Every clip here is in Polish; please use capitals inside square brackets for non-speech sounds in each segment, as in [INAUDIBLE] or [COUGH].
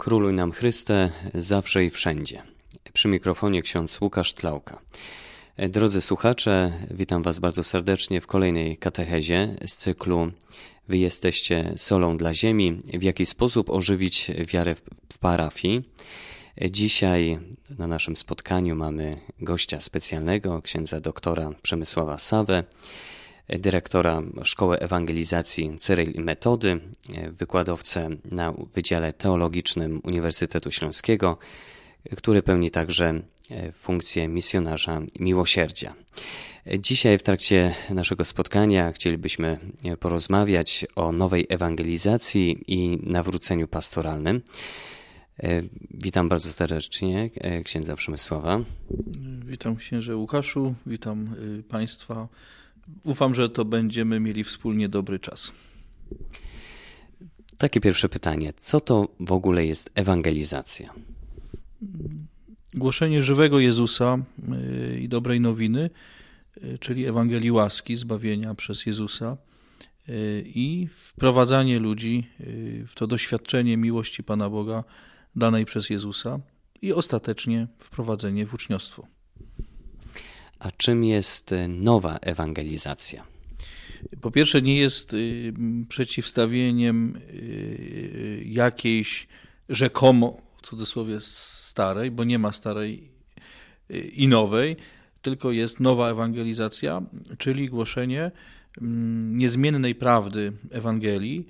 Króluj nam Chryste, zawsze i wszędzie. Przy mikrofonie ksiądz Łukasz Tlauka. Drodzy słuchacze, witam Was bardzo serdecznie w kolejnej katechezie z cyklu Wy jesteście solą dla ziemi. W jaki sposób ożywić wiarę w parafii? Dzisiaj na naszym spotkaniu mamy gościa specjalnego, księdza doktora Przemysława Sawę dyrektora Szkoły Ewangelizacji Cyryl i Metody, wykładowcę na Wydziale Teologicznym Uniwersytetu Śląskiego, który pełni także funkcję misjonarza miłosierdzia. Dzisiaj w trakcie naszego spotkania chcielibyśmy porozmawiać o nowej ewangelizacji i nawróceniu pastoralnym. Witam bardzo serdecznie księdza Przemysława. Witam księże Łukaszu, witam Państwa ufam, że to będziemy mieli wspólnie dobry czas. Takie pierwsze pytanie. Co to w ogóle jest ewangelizacja? Głoszenie żywego Jezusa y, i dobrej nowiny, y, czyli Ewangelii łaski, zbawienia przez Jezusa y, i wprowadzanie ludzi w to doświadczenie miłości Pana Boga danej przez Jezusa i ostatecznie wprowadzenie w uczniostwo. A czym jest y, nowa ewangelizacja? Po pierwsze, nie jest y, przeciwstawieniem y, jakiejś rzekomo, w cudzysłowie, starej, bo nie ma starej i nowej, tylko jest nowa ewangelizacja, czyli głoszenie mm, niezmiennej prawdy Ewangelii,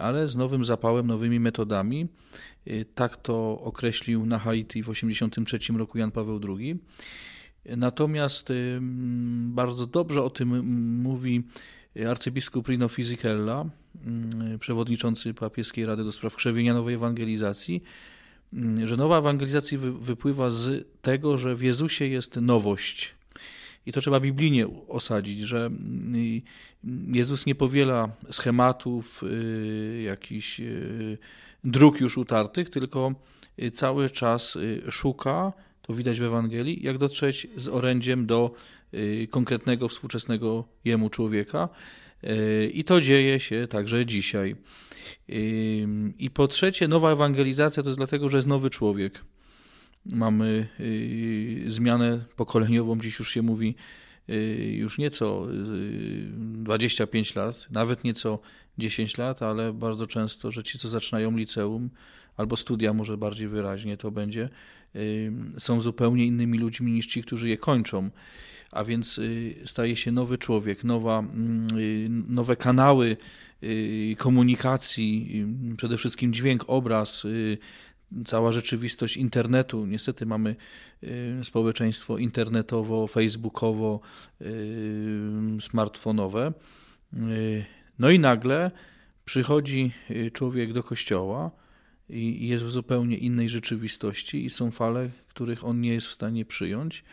ale z nowym zapałem, nowymi metodami. Tak to określił na Haiti w 1983 roku Jan Paweł II. Natomiast bardzo dobrze o tym mówi arcybiskup Rino Fisichella, przewodniczący papieskiej Rady do Spraw Krzewienia Nowej Ewangelizacji, że nowa ewangelizacja wypływa z tego, że w Jezusie jest nowość. I to trzeba biblijnie osadzić, że Jezus nie powiela schematów, y, jakichś y, dróg już utartych, tylko cały czas y, szuka to widać w Ewangelii, jak dotrzeć z orędziem do y, konkretnego, współczesnego jemu człowieka. Y, I to dzieje się także dzisiaj. Y, I po trzecie, nowa ewangelizacja to jest dlatego, że jest nowy człowiek. Mamy zmianę pokoleniową, dziś już się mówi już nieco 25 lat, nawet nieco 10 lat, ale bardzo często, że ci, co zaczynają liceum albo studia, może bardziej wyraźnie to będzie, są zupełnie innymi ludźmi niż ci, którzy je kończą. A więc y, staje się nowy człowiek, nowa, mm, y, nowe kanały y, komunikacji, przede wszystkim dźwięk, obraz, cała rzeczywistość internetu. Niestety mamy społeczeństwo internetowo, facebookowo, smartfonowe. No i nagle przychodzi człowiek do kościoła i jest w zupełnie innej rzeczywistości i są fale, których on nie jest w stanie przyjąć.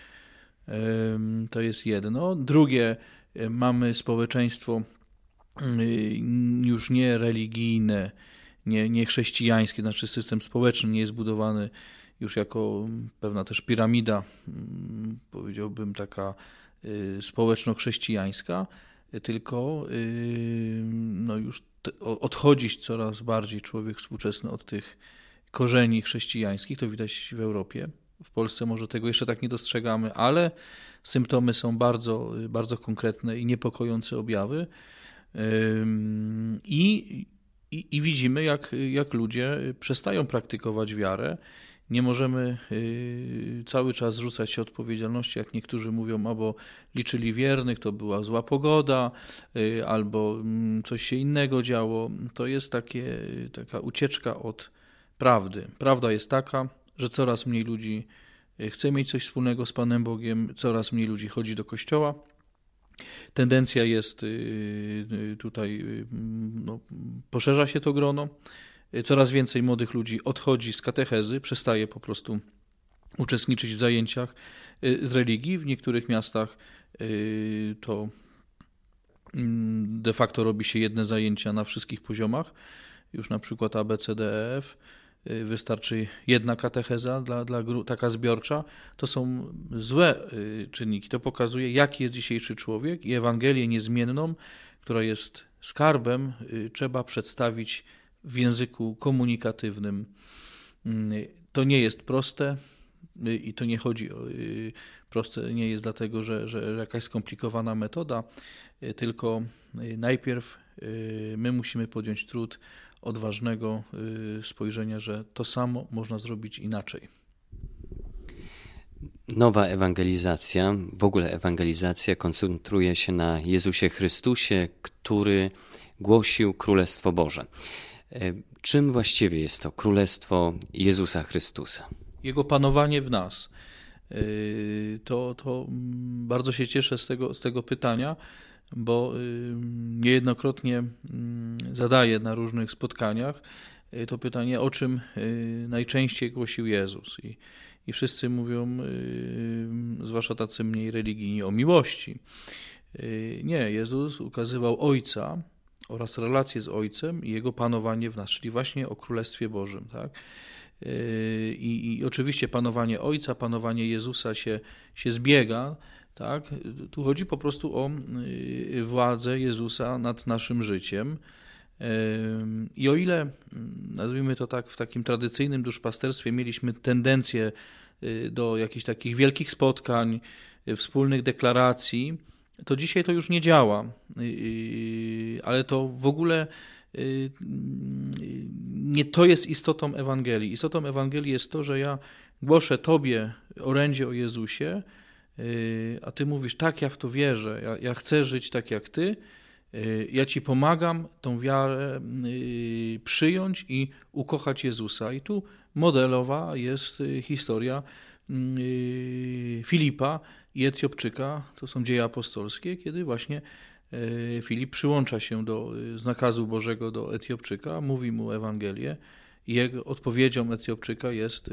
To jest jedno. Drugie, mamy społeczeństwo już nie religijne, nie, nie chrześcijańskie, znaczy system społeczny nie jest budowany już jako pewna też piramida, powiedziałbym taka y, społeczno-chrześcijańska, tylko y, no już odchodzić coraz bardziej człowiek współczesny od tych korzeni chrześcijańskich, to widać w Europie. W Polsce może tego jeszcze tak nie dostrzegamy, ale symptomy są bardzo, bardzo konkretne i niepokojące objawy. I, i, i widzimy, jak, jak ludzie przestają praktykować wiarę nie możemy y, cały czas rzucać się odpowiedzialności, jak niektórzy mówią, albo liczyli wiernych, to była zła pogoda, y, albo mm, coś się innego działo. To jest takie, taka ucieczka od prawdy. Prawda jest taka, że coraz mniej ludzi y, chce mieć coś wspólnego z Panem Bogiem, coraz mniej ludzi chodzi do kościoła. Tendencja jest tutaj, no, poszerza się to grono. Coraz więcej młodych ludzi odchodzi z katechezy, przestaje po prostu uczestniczyć w zajęciach y, z religii. W niektórych miastach y, to mm, de facto robi się jedne zajęcia na wszystkich poziomach, już na przykład ABCDEF. Y, wystarczy jedna katecheza dla, dla taka zbiorcza. To są złe czynniki. To pokazuje, jaki jest dzisiejszy człowiek i Ewangelię niezmienną, która jest skarbem, trzeba przedstawić w języku komunikatywnym. Mm, to nie jest proste i to nie chodzi o proste, nie jest dlatego, że, że jakaś skomplikowana metoda, tylko najpierw my musimy podjąć trud odważnego spojrzenia, że to samo można zrobić inaczej. Nowa ewangelizacja, w ogóle ewangelizacja koncentruje się na Jezusie Chrystusie, który głosił Królestwo Boże. E, czym właściwie jest to Królestwo Jezusa Chrystusa? Jego panowanie w nas. E, to, to mm, bardzo się cieszę z tego, z tego pytania, bo y, niejednokrotnie zadaję na różnych spotkaniach y, to pytanie, o czym y, najczęściej głosił Jezus. I i wszyscy mówią, yy, zwłaszcza tacy mniej religijni, o miłości. Nie, Jezus ukazywał Ojca oraz relację z Ojcem i Jego panowanie w nas, czyli właśnie o Królestwie Bożym. Tak? I, I, oczywiście panowanie Ojca, panowanie Jezusa się, się zbiega. Tak? Tu chodzi po prostu o władzę Jezusa nad naszym życiem. I o ile, nazwijmy to tak, w takim tradycyjnym duszpasterstwie mieliśmy tendencję y, do jakichś takich wielkich spotkań, y, wspólnych deklaracji, to dzisiaj to już nie działa. Y, ale to w ogóle nie to jest istotą Ewangelii. Istotą Ewangelii jest to, że ja głoszę Tobie orędzie o Jezusie, a Ty mówisz, tak, ja w to wierzę, ja, ja chcę żyć tak jak Ty, Y, ja Ci pomagam tą wiarę y, przyjąć i ukochać Jezusa. I tu modelowa jest historia Filipa i Etiopczyka. To są dzieje apostolskie, kiedy właśnie Filip przyłącza się do nakazu Bożego do Etiopczyka, mówi mu Ewangelię i jego odpowiedzią Etiopczyka jest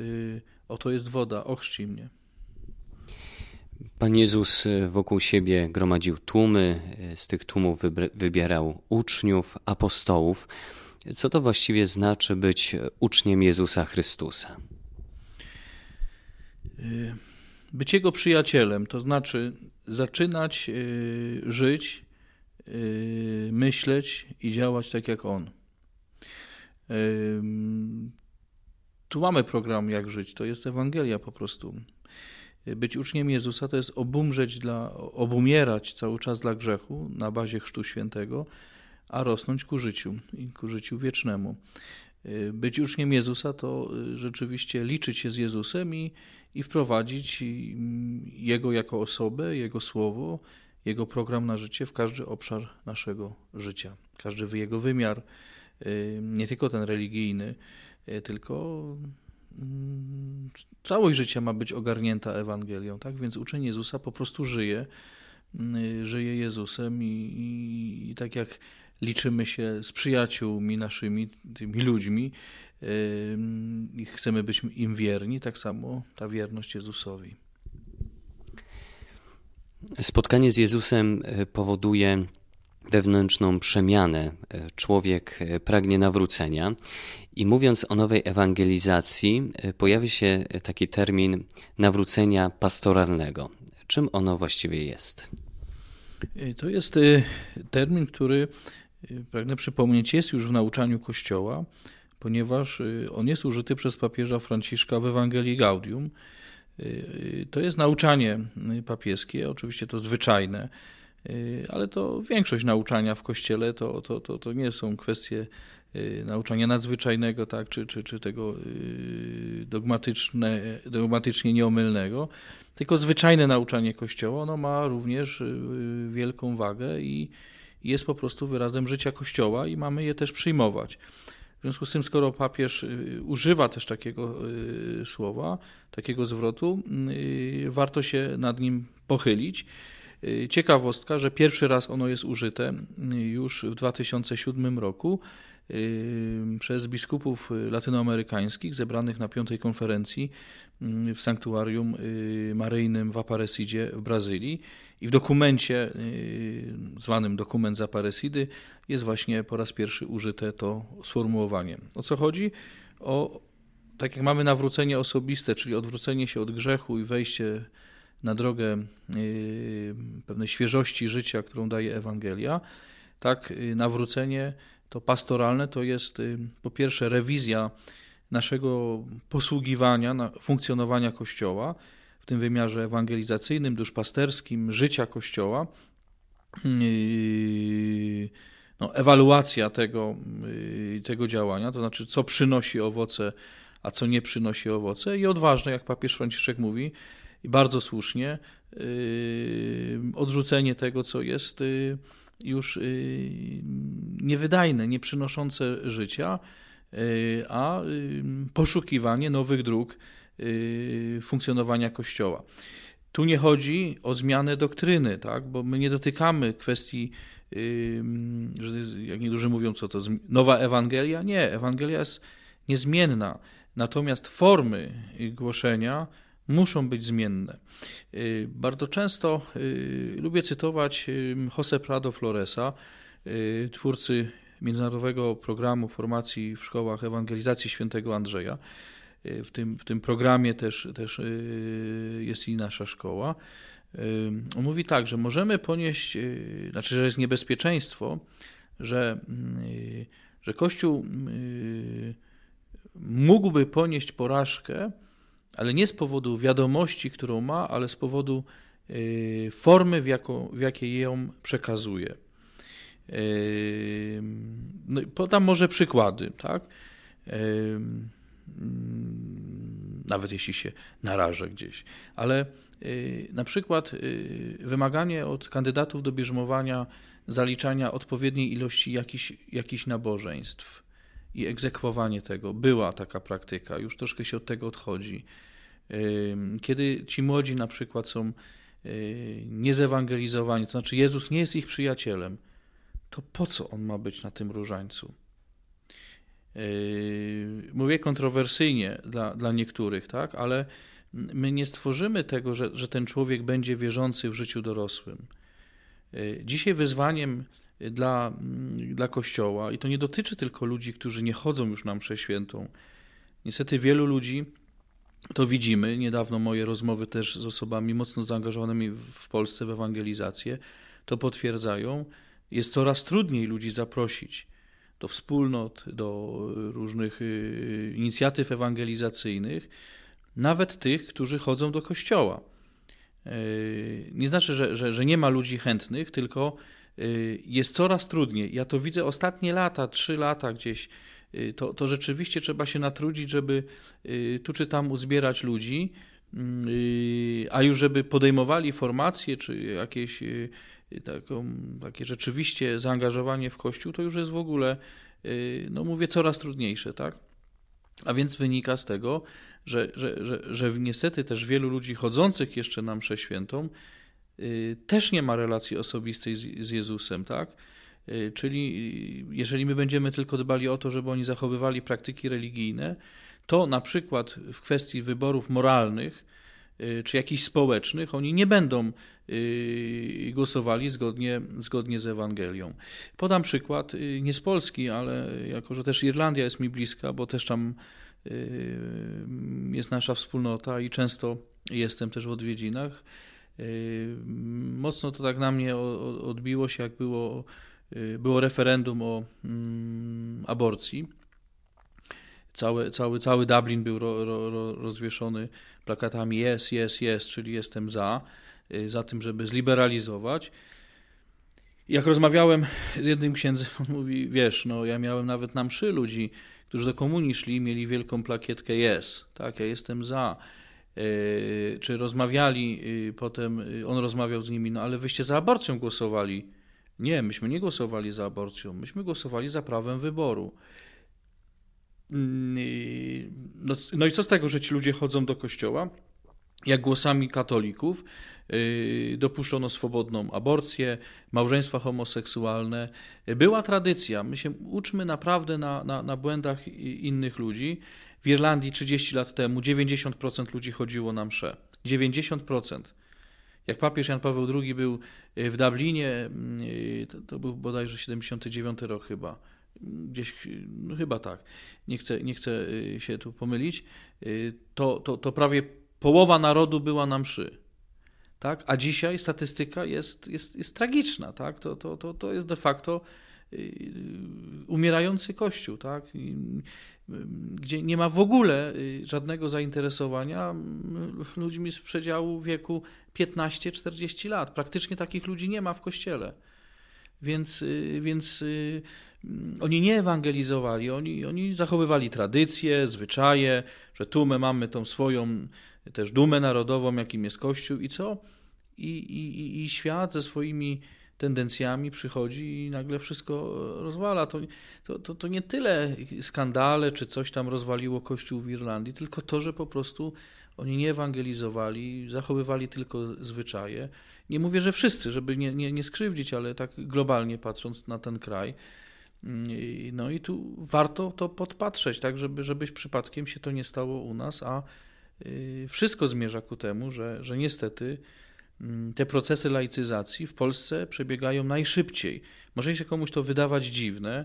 oto jest woda, ochrzcij mnie. Pan Jezus e, wokół siebie gromadził tłumy, e, z tych tłumów wybierał uczniów, apostołów. Co to właściwie znaczy być uczniem Jezusa Chrystusa? E, być Jego przyjacielem, to znaczy zaczynać żyć, myśleć i działać tak jak On. Tu mamy program Jak żyć, to jest Ewangelia po prostu. Być uczniem Jezusa to jest obumrzeć dla, obumierać cały czas dla grzechu na bazie Chrztu Świętego, a rosnąć ku życiu i ku życiu wiecznemu. Być uczniem Jezusa to y, rzeczywiście liczyć się z Jezusem i, i wprowadzić Jego jako osobę, Jego słowo, Jego program na życie w każdy obszar naszego życia, każdy Jego wymiar, y, nie tylko ten religijny, y, tylko całość życia ma być ogarnięta Ewangelią, tak? Więc uczeń Jezusa po prostu żyje, mm, żyje Jezusem i, i, i tak jak liczymy się z przyjaciółmi naszymi, tymi ludźmi i chcemy być im wierni, tak samo ta wierność Jezusowi. Spotkanie z Jezusem e, powoduje wewnętrzną przemianę. E, człowiek e, pragnie nawrócenia i mówiąc o nowej ewangelizacji, e, pojawi się taki termin nawrócenia pastoralnego. Czym ono właściwie jest? To jest termin, który, pragnę przypomnieć, jest już w nauczaniu Kościoła, ponieważ on jest użyty przez papieża Franciszka w Ewangelii Gaudium. To jest nauczanie papieskie, oczywiście to zwyczajne, ale to większość nauczania w kościele to, to, to, to nie są kwestie y, nauczania nadzwyczajnego, tak, czy, czy, czy tego y, dogmatyczne, dogmatycznie nieomylnego, tylko zwyczajne nauczanie Kościoła ono ma również wielką wagę i jest po prostu wyrazem życia Kościoła i mamy je też przyjmować. W związku z tym, skoro papież używa też takiego słowa, takiego zwrotu, warto się nad nim pochylić. Y, ciekawostka, że pierwszy raz ono jest użyte y, już w 2007 roku y, przez biskupów latynoamerykańskich zebranych na piątej konferencji w sanktuarium maryjnym w Aparecidzie w Brazylii. I w dokumencie, zwanym dokument z Aparecidy, jest właśnie po raz pierwszy użyte to sformułowanie. O co chodzi? O, tak jak mamy nawrócenie osobiste, czyli odwrócenie się od grzechu i wejście na drogę y, pewnej świeżości życia, którą daje Ewangelia, tak y, nawrócenie to pastoralne to jest po pierwsze rewizja naszego posługiwania, funkcjonowania Kościoła w tym wymiarze ewangelizacyjnym, duszpasterskim, życia Kościoła. No, ewaluacja tego, tego działania, to znaczy co przynosi owoce, a co nie przynosi owoce i odważne, jak papież Franciszek mówi, i bardzo słusznie, odrzucenie tego, co jest już niewydajne, nie przynoszące życia, a poszukiwanie nowych dróg funkcjonowania Kościoła. Tu nie chodzi o zmianę doktryny, tak? bo my nie dotykamy kwestii, że jak niektórzy mówią, co to nowa Ewangelia. Nie, Ewangelia jest niezmienna, natomiast formy głoszenia muszą być zmienne. Bardzo często lubię cytować Jose Prado Floresa, twórcy międzynarodowego programu formacji w szkołach ewangelizacji świętego Andrzeja. W tym, w tym programie też, też jest i nasza szkoła. On mówi tak, że możemy ponieść, znaczy, że jest niebezpieczeństwo, że, że Kościół mógłby ponieść porażkę, ale nie z powodu wiadomości, którą ma, ale z powodu formy, w, jaką, w jakiej ją przekazuje. No, podam może przykłady, tak? Nawet jeśli się narażę gdzieś, ale y, na przykład y, wymaganie od kandydatów do bierzmowania zaliczania odpowiedniej ilości jakichś, jakichś nabożeństw i egzekwowanie tego. Była taka praktyka, już troszkę się od tego odchodzi. Kiedy ci młodzi na przykład są y, niezewangelizowani, to znaczy Jezus nie jest ich przyjacielem, to po co on ma być na tym różańcu? Yy, mówię kontrowersyjnie dla, dla niektórych, tak? ale my nie stworzymy tego, że, że ten człowiek będzie wierzący w życiu dorosłym. Yy, dzisiaj wyzwaniem dla, dla Kościoła, i to nie dotyczy tylko ludzi, którzy nie chodzą już na mszę świętą. Niestety wielu ludzi, to widzimy, niedawno moje rozmowy też z osobami mocno zaangażowanymi w Polsce w ewangelizację, to potwierdzają, jest coraz trudniej ludzi zaprosić do wspólnot, do różnych y, inicjatyw ewangelizacyjnych, nawet tych, którzy chodzą do kościoła. Y, nie znaczy, że, że, że nie ma ludzi chętnych, tylko y, jest coraz trudniej. Ja to widzę ostatnie lata, trzy lata gdzieś. To, to rzeczywiście trzeba się natrudzić, żeby tu czy tam uzbierać ludzi, a już żeby podejmowali formacje czy jakieś taką, takie rzeczywiście zaangażowanie w Kościół, to już jest w ogóle, y, no mówię, coraz trudniejsze, tak? A więc wynika z tego, że, że, że, że niestety też wielu ludzi chodzących jeszcze na mszę świętą y, też nie ma relacji osobistej z, z Jezusem, tak? Y, czyli jeżeli my będziemy tylko dbali o to, żeby oni zachowywali praktyki religijne, to na przykład w kwestii wyborów moralnych, Y, czy jakichś społecznych, oni nie będą y, głosowali zgodnie, zgodnie z Ewangelią. Podam przykład, y, nie z Polski, ale jako, że też Irlandia jest mi bliska, bo też tam jest nasza wspólnota i często jestem też w odwiedzinach. Mocno to tak na mnie odbiło się, jak było, było referendum o mm, aborcji Cały, cały, cały Dublin był ro, ro, rozwieszony plakatami jest, jest, jest, czyli jestem za, y, za tym, żeby zliberalizować. Jak rozmawiałem z jednym księdzem, on mówi, wiesz, no ja miałem nawet na mszy ludzi, którzy do komunii szli, mieli wielką plakietkę jest, tak, ja jestem za. Y, czy rozmawiali y, potem, on rozmawiał z nimi, no ale wyście za aborcją głosowali. Nie, myśmy nie głosowali za aborcją, myśmy głosowali za prawem wyboru. Mm, no, no i co z tego, że ci ludzie chodzą do kościoła? Jak głosami katolików yy, dopuszczono swobodną aborcję, małżeństwa homoseksualne. Była tradycja. My się uczmy naprawdę na, na, na błędach innych ludzi. W Irlandii 30 lat temu 90% ludzi chodziło na msze. 90%. Jak papież Jan Paweł II był w Dublinie, yy, to, to był bodajże 79 rok chyba gdzieś, no chyba tak, nie chcę, nie chcę y, się tu pomylić, y, to, to, to prawie połowa narodu była na mszy. Tak? A dzisiaj statystyka jest, jest, jest tragiczna. Tak? To, to, to, to jest de facto umierający kościół, tak? gdzie nie ma w ogóle żadnego zainteresowania ludźmi z przedziału wieku 15-40 lat. Praktycznie takich ludzi nie ma w kościele. Więc, więc oni nie ewangelizowali, oni, oni zachowywali tradycje, zwyczaje, że tu my mamy tą swoją też dumę narodową, jakim jest Kościół i co? I, i, i świat ze swoimi tendencjami przychodzi i nagle wszystko rozwala. To, to, to, to nie tyle skandale czy coś tam rozwaliło Kościół w Irlandii, tylko to, że po prostu oni nie ewangelizowali, zachowywali tylko zwyczaje. Nie mówię, że wszyscy, żeby nie, nie, nie skrzywdzić, ale tak globalnie patrząc na ten kraj. No i tu warto to podpatrzeć, tak, żeby, żebyś przypadkiem się to nie stało u nas, a y, wszystko zmierza ku temu, że, że niestety mm, te procesy laicyzacji w Polsce przebiegają najszybciej. Może się komuś to wydawać dziwne,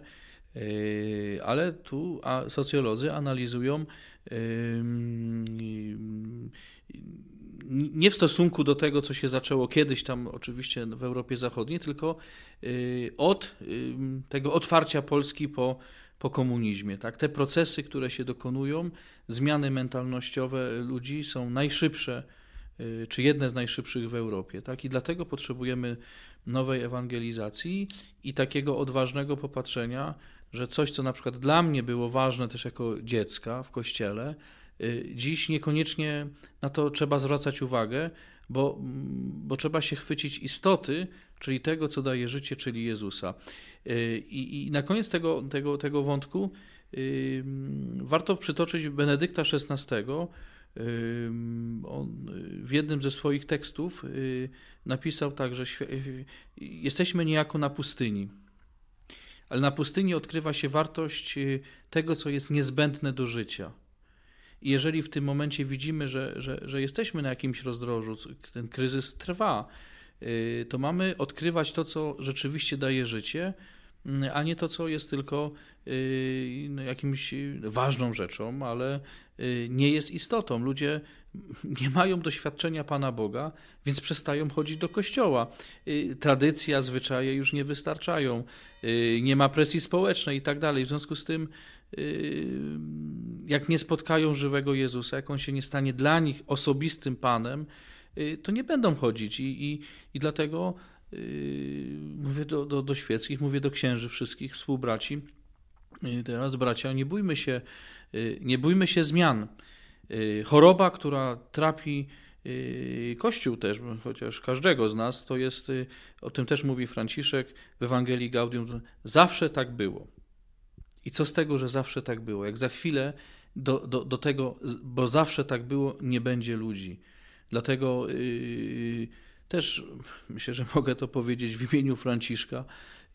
y, ale tu socjolodzy analizują nie w stosunku do tego, co się zaczęło kiedyś tam oczywiście w Europie Zachodniej, tylko y, od tego otwarcia Polski po, po komunizmie. Tak? Te procesy, które się dokonują, zmiany mentalnościowe ludzi są najszybsze, czy jedne z najszybszych w Europie. Tak? I dlatego potrzebujemy nowej ewangelizacji i takiego odważnego popatrzenia, że coś, co na przykład dla mnie było ważne też jako dziecka w kościele, Y, dziś niekoniecznie na to trzeba zwracać uwagę, bo, bo trzeba się chwycić istoty, czyli tego, co daje życie, czyli Jezusa. Y, I, i na koniec tego, tego, tego wątku y, warto przytoczyć Benedykta XVI. On w jednym ze swoich tekstów napisał tak, że jesteśmy niejako na pustyni, ale na pustyni odkrywa się wartość tego, co jest niezbędne do życia. I jeżeli w tym momencie widzimy, że, że, że jesteśmy na jakimś rozdrożu, ten kryzys trwa, y, to mamy odkrywać to, co rzeczywiście daje życie, y, a nie to, co jest tylko y, no, jakimś ważną rzeczą, ale nie jest istotą. Ludzie [LAUGHS] nie mają doświadczenia Pana Boga, więc przestają chodzić do kościoła. Tradycja, zwyczaje już nie wystarczają, nie ma presji społecznej i tak dalej. W związku z tym jak nie spotkają żywego Jezusa, jak on się nie stanie dla nich osobistym Panem, to nie będą chodzić. I, i, i dlatego mówię do, do, do świeckich, mówię do księży wszystkich, współbraci. Teraz, bracia, nie bójmy się, nie bójmy się zmian. Choroba, która trapi Kościół też, chociaż każdego z nas, to jest, o tym też mówi Franciszek w Ewangelii Gaudium, zawsze tak było. I co z tego, że zawsze tak było? Jak za chwilę do, do, do tego, bo zawsze tak było, nie będzie ludzi. Dlatego yy, też myślę, że mogę to powiedzieć w imieniu Franciszka,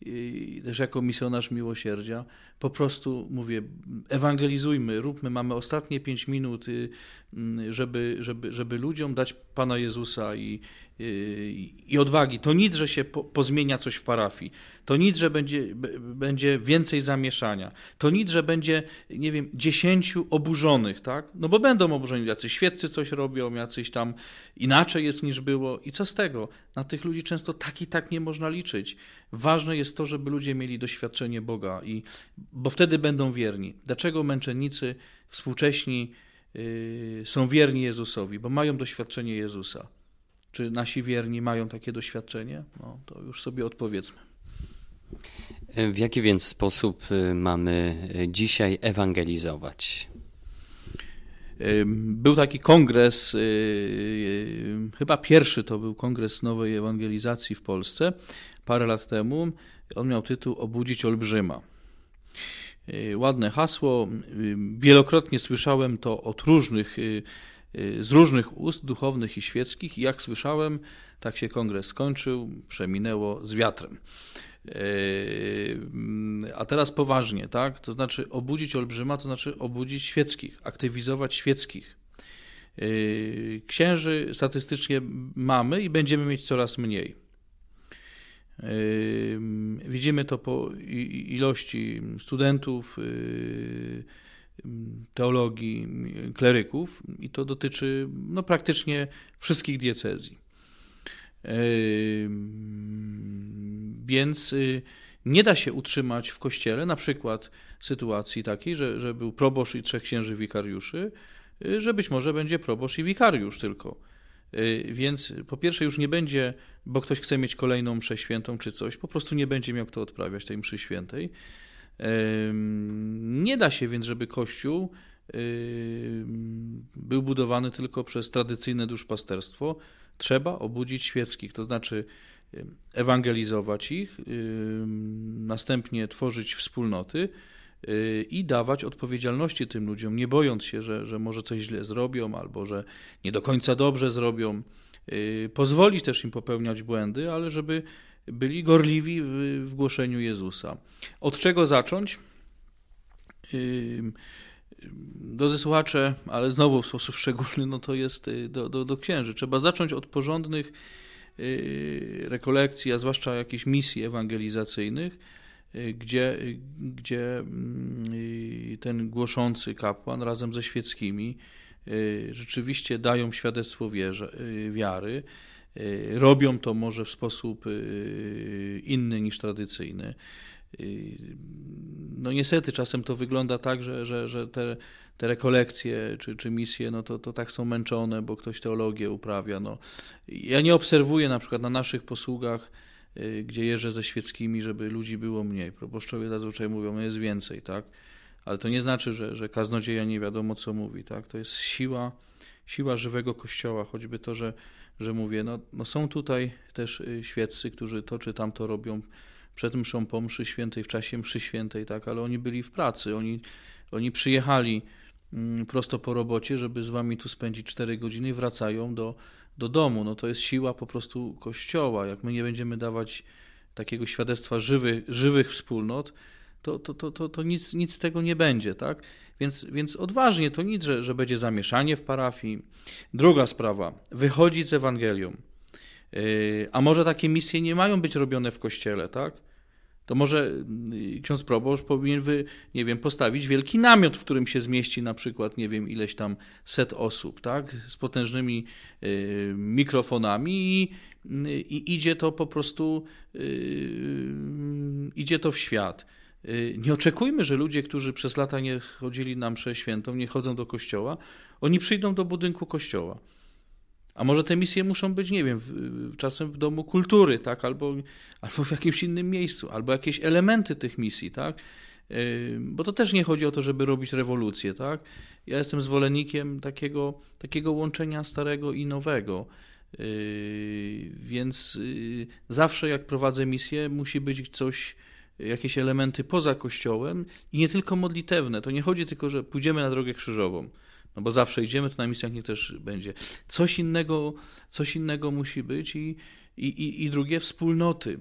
i też jako misjonarz miłosierdzia, po prostu mówię, ewangelizujmy, róbmy, mamy ostatnie pięć minut, y, mm, żeby, żeby, żeby ludziom dać Pana Jezusa i, i, i odwagi. To nic, że się po, pozmienia coś w parafii. To nic, że będzie, będzie więcej zamieszania. To nic, że będzie, nie wiem, dziesięciu oburzonych, tak? No bo będą oburzeni, jacyś świeccy coś robią, jacyś tam inaczej jest niż było. I co z tego? Na tych ludzi często tak i tak nie można liczyć. Ważne jest to, żeby ludzie mieli doświadczenie Boga, i, bo wtedy będą wierni. Dlaczego męczennicy współcześni yy, są wierni Jezusowi? Bo mają doświadczenie Jezusa. Czy nasi wierni mają takie doświadczenie? No, to już sobie odpowiedzmy. W jaki więc sposób y, mamy y, dzisiaj ewangelizować? Był taki kongres, y, chyba pierwszy to był kongres nowej ewangelizacji w Polsce, parę lat temu. On miał tytuł Obudzić Olbrzyma. Ładne hasło. Wielokrotnie słyszałem to od różnych, z różnych ust duchownych i świeckich. I jak słyszałem, tak się kongres skończył, przeminęło z wiatrem. Yy, a teraz poważnie, tak? To znaczy obudzić olbrzyma, to znaczy obudzić świeckich, aktywizować świeckich. Yy, księży statystycznie mamy i będziemy mieć coraz mniej. Yy, widzimy to po ilości studentów teologii, kleryków i to dotyczy no, praktycznie wszystkich diecezji. Więc y, nie da się utrzymać w kościele, na przykład sytuacji takiej, że, że był proboszcz i trzech księży wikariuszy, y, że być może będzie proboszcz i wikariusz tylko. Y, więc po pierwsze już nie będzie, bo ktoś chce mieć kolejną mszę świętą czy coś, po prostu nie będzie miał kto odprawiać tej mszy świętej. Nie da się więc, żeby Kościół był budowany tylko przez tradycyjne duszpasterstwo. Trzeba obudzić świeckich, to znaczy ewangelizować ich, następnie tworzyć wspólnoty y, i dawać odpowiedzialności tym ludziom, nie bojąc się, że, że może coś źle zrobią albo że nie do końca dobrze zrobią. Y, pozwolić też im popełniać błędy, ale żeby byli gorliwi w głoszeniu Jezusa. Od czego zacząć? Drodzy słuchacze, ale znowu w sposób szczególny, no to jest y, do, do, do księży. Trzeba zacząć od porządnych y, rekolekcji, a zwłaszcza jakichś misji ewangelizacyjnych, y, gdzie, gdzie mm, ten głoszący kapłan razem ze świeckimi rzeczywiście dają świadectwo wiary. Robią to może w sposób inny niż tradycyjny. No niestety czasem to wygląda tak, że, że, że te, te rekolekcje czy, czy misje, no to, to tak są męczone, bo ktoś teologię uprawia. No. Ja nie obserwuję na przykład na naszych posługach, y, gdzie jeżdżę ze świeckimi, żeby ludzi było mniej. Proboszczowie zazwyczaj mówią, no jest więcej, tak? Ale to nie znaczy, że, że kaznodzieja nie wiadomo, co mówi, tak? To jest siła, siła żywego Kościoła, choćby to, że, że mówię, no, no są tutaj też y, świeccy, którzy to czy tamto robią przed mszą po mszy świętej, w czasie mszy świętej, tak, ale oni byli w pracy, oni, oni przyjechali mm, prosto po robocie, żeby z wami tu spędzić 4 godziny wracają do, do domu. No to jest siła po prostu Kościoła. Jak my nie będziemy dawać takiego świadectwa żywych, żywych wspólnot, to, to, to, to, to nic, nic z tego nie będzie, tak? Więc, więc odważnie to nic, że, że będzie zamieszanie w parafii. Druga sprawa, wychodzić z Ewangelią. Yy, a może takie misje nie mają być robione w kościele, tak? To może y, ksiądz proboszcz powinien, wy, nie wiem, postawić wielki namiot, w którym się zmieści na przykład, nie wiem, ileś tam set osób, tak? Z potężnymi y, mikrofonami i, y, i, idzie to po prostu, y, idzie to w świat. Y, nie oczekujmy, że ludzie, którzy przez lata nie chodzili na mszę świętą, nie chodzą do kościoła, oni przyjdą do budynku kościoła. A może te misje muszą być, nie wiem, w, czasem w domu kultury, tak, albo, albo w jakimś innym miejscu, albo jakieś elementy tych misji, tak. Bo to też nie chodzi o to, żeby robić rewolucję, tak. Ja jestem zwolennikiem takiego, takiego łączenia starego i nowego. Yy, więc yy, zawsze jak prowadzę misję, musi być coś, jakieś elementy poza kościołem i nie tylko modlitewne. To nie chodzi tylko, że pójdziemy na drogę krzyżową. No bo zawsze idziemy, to na misjach nie też będzie. Coś innego, coś innego musi być i, i, i, i drugie wspólnoty.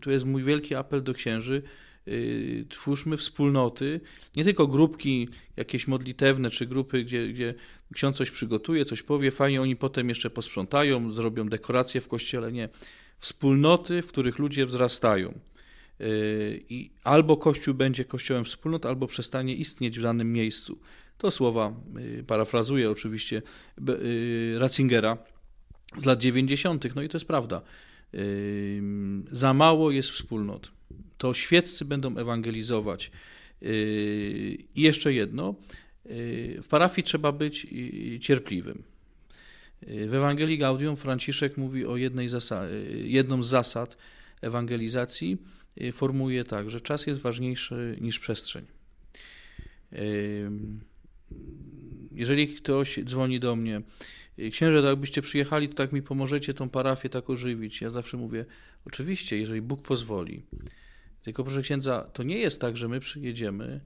Tu jest mój wielki apel do księży. Yy, twórzmy wspólnoty, nie tylko grupki jakieś modlitewne, czy grupy, gdzie, gdzie ksiądz coś przygotuje, coś powie, fajnie oni potem jeszcze posprzątają, zrobią dekoracje w kościele. Nie. Wspólnoty, w których ludzie wzrastają. Yy, I albo Kościół będzie kościołem wspólnot, albo przestanie istnieć w danym miejscu. To słowa, y, parafrazuję oczywiście, y, Ratzingera z lat 90., no i to jest prawda. Y, za mało jest wspólnot. To świeccy będą ewangelizować. I jeszcze jedno, w parafii trzeba być cierpliwym. W Ewangelii Gaudium Franciszek mówi o jednej jedną z zasad ewangelizacji, formułuje tak, że czas jest ważniejszy niż przestrzeń jeżeli ktoś dzwoni do mnie, księże, to jakbyście przyjechali, to tak mi pomożecie tą parafię tak ożywić. Ja zawsze mówię, oczywiście, jeżeli Bóg pozwoli. Tylko proszę księdza, to nie jest tak, że my przyjedziemy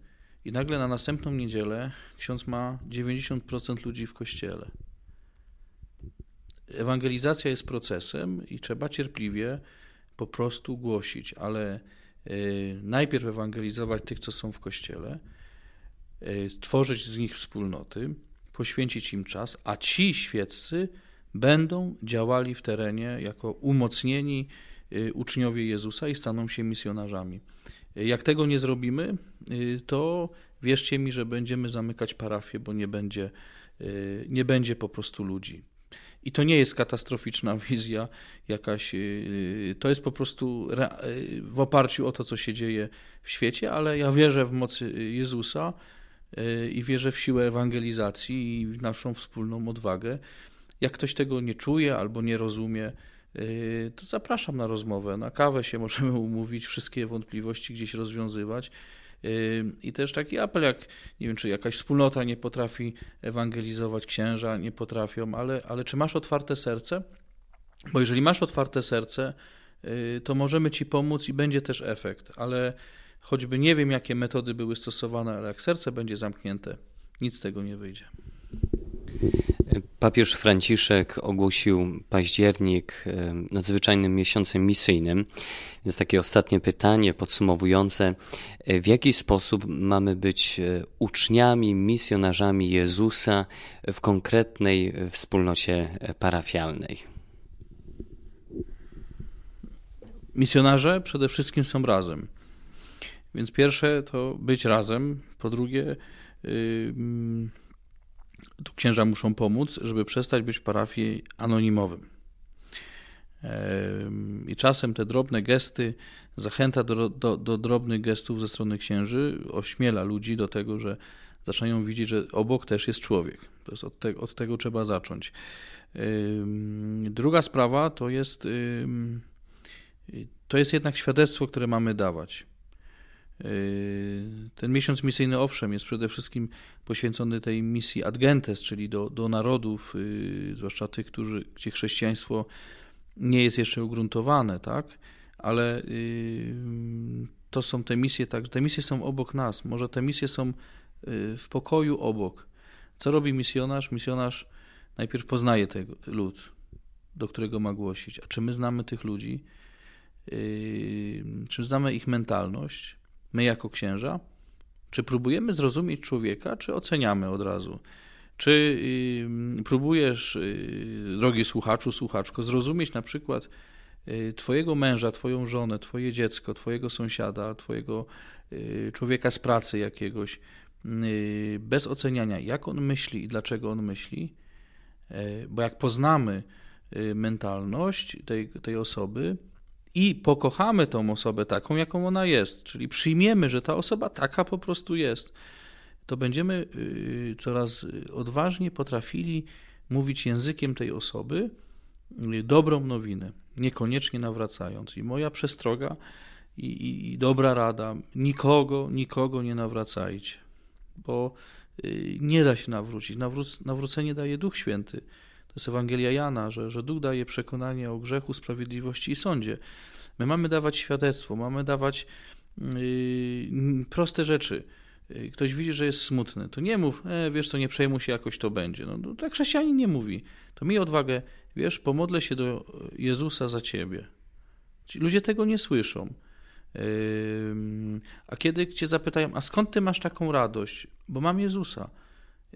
i nagle na następną niedzielę ksiądz ma 90% ludzi w kościele. Ewangelizacja jest procesem i trzeba cierpliwie po prostu głosić, ale y, najpierw ewangelizować tych, co są w kościele, E, tworzyć z nich wspólnoty, poświęcić im czas, a ci świeccy będą działali w terenie jako umocnieni e, uczniowie Jezusa i staną się misjonarzami. E, jak tego nie zrobimy, to wierzcie mi, że będziemy zamykać parafię, bo nie będzie, nie będzie po prostu ludzi. I to nie jest katastroficzna [LAUGHS] wizja jakaś, y, to jest po prostu y, w oparciu o to, co się dzieje w świecie, ale ja wierzę w mocy Jezusa y, i wierzę w siłę ewangelizacji i w naszą wspólną odwagę. Jak ktoś tego nie czuje albo nie rozumie, to zapraszam na rozmowę. Na kawę się [LAUGHS] możemy umówić, wszystkie wątpliwości gdzieś rozwiązywać. I też taki apel, jak nie wiem, czy jakaś wspólnota nie potrafi ewangelizować, księża nie potrafią, ale, ale czy masz otwarte serce? Bo jeżeli masz otwarte serce, y, to możemy ci pomóc i będzie też efekt, ale choćby nie wiem, jakie metody były stosowane, ale jak serce będzie zamknięte, nic z tego nie wyjdzie. Papież Franciszek ogłosił październik nadzwyczajnym miesiącem misyjnym. Więc takie ostatnie pytanie podsumowujące: w jaki sposób mamy być e, uczniami, misjonarzami Jezusa w konkretnej wspólnocie parafialnej? Misjonarze przede wszystkim są razem. Więc pierwsze to być razem, po drugie, yy, tu księża muszą pomóc, żeby przestać być w parafii anonimowym. I czasem te drobne gesty, zachęta do, do, do, drobnych gestów ze strony księży ośmiela ludzi do tego, że zaczynają widzieć, że obok też jest człowiek. To jest od, te, od tego trzeba zacząć. Druga sprawa to jest, to jest jednak świadectwo, które mamy dawać. Yy, ten miesiąc misyjny, owszem, jest przede wszystkim poświęcony tej misji ad gentes, czyli do, do narodów, yy, zwłaszcza tych, którzy, gdzie chrześcijaństwo nie jest jeszcze ugruntowane, tak? Ale yy, to są te misje, tak, te misje są obok nas. Może te misje są w pokoju obok. Co robi misjonarz? Misjonarz najpierw poznaje ten lud, do którego ma głosić. A czy my znamy tych ludzi? Czy znamy ich mentalność? My jako księża? Czy próbujemy zrozumieć człowieka, czy oceniamy od razu? Czy próbujesz, y, drogi słuchaczu, słuchaczko, zrozumieć na przykład y, Twojego męża, Twoją żonę, Twoje dziecko, Twojego sąsiada, Twojego y, człowieka z pracy jakiegoś, bez oceniania, jak on myśli i dlaczego on myśli? Bo jak poznamy mentalność tej, tej osoby, i pokochamy tą osobę taką, jaką ona jest, czyli przyjmiemy, że ta osoba taka po prostu jest, to będziemy y, coraz odważniej potrafili mówić językiem tej osoby y, dobrą nowinę, niekoniecznie nawracając. I moja przestroga i, i, i dobra rada, nikogo, nikogo nie nawracajcie, bo y, nie da się nawrócić. Nawróc, nawrócenie daje Duch Święty. To jest Ewangelia Jana, że, że Duch daje przekonanie o grzechu, sprawiedliwości i sądzie. My mamy dawać świadectwo, mamy dawać yy, proste rzeczy. Yy, ktoś widzi, że jest smutny, to nie mów, e, wiesz co, nie przejmuj się, jakoś to będzie. No, tak chrześcijanin nie mówi. To miej odwagę, wiesz, pomodlę się do Jezusa za ciebie. Ci ludzie tego nie słyszą. Yy, a kiedy cię zapytają, a skąd ty masz taką radość? Bo mam Jezusa.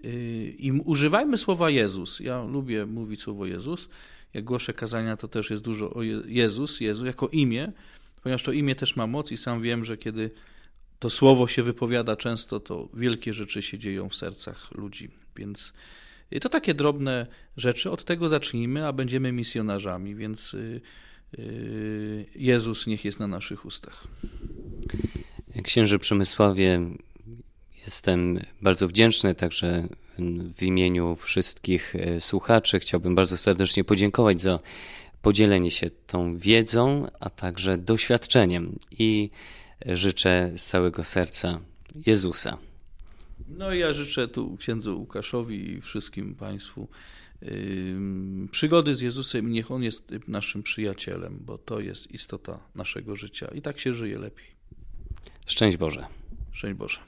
Yy, I używajmy słowa Jezus. Ja lubię mówić słowo Jezus. Jak głoszę kazania, to też jest dużo o Jezus, Jezu jako imię, ponieważ to imię też ma moc i sam wiem, że kiedy to słowo się wypowiada często, to wielkie rzeczy się dzieją w sercach ludzi. Więc yy, to takie drobne rzeczy. Od tego zacznijmy, a będziemy misjonarzami, więc yy, Jezus niech jest na naszych ustach. Księży Przemysławie, Jestem bardzo wdzięczny także w imieniu wszystkich e, słuchaczy. Chciałbym bardzo serdecznie podziękować za podzielenie się tą wiedzą, a także doświadczeniem i życzę z całego serca Jezusa. No i ja życzę tu księdzu Łukaszowi i wszystkim Państwu przygody z Jezusem. Niech On jest naszym przyjacielem, bo to jest istota naszego życia i tak się żyje lepiej. Szczęść Boże. Szczęść Boże.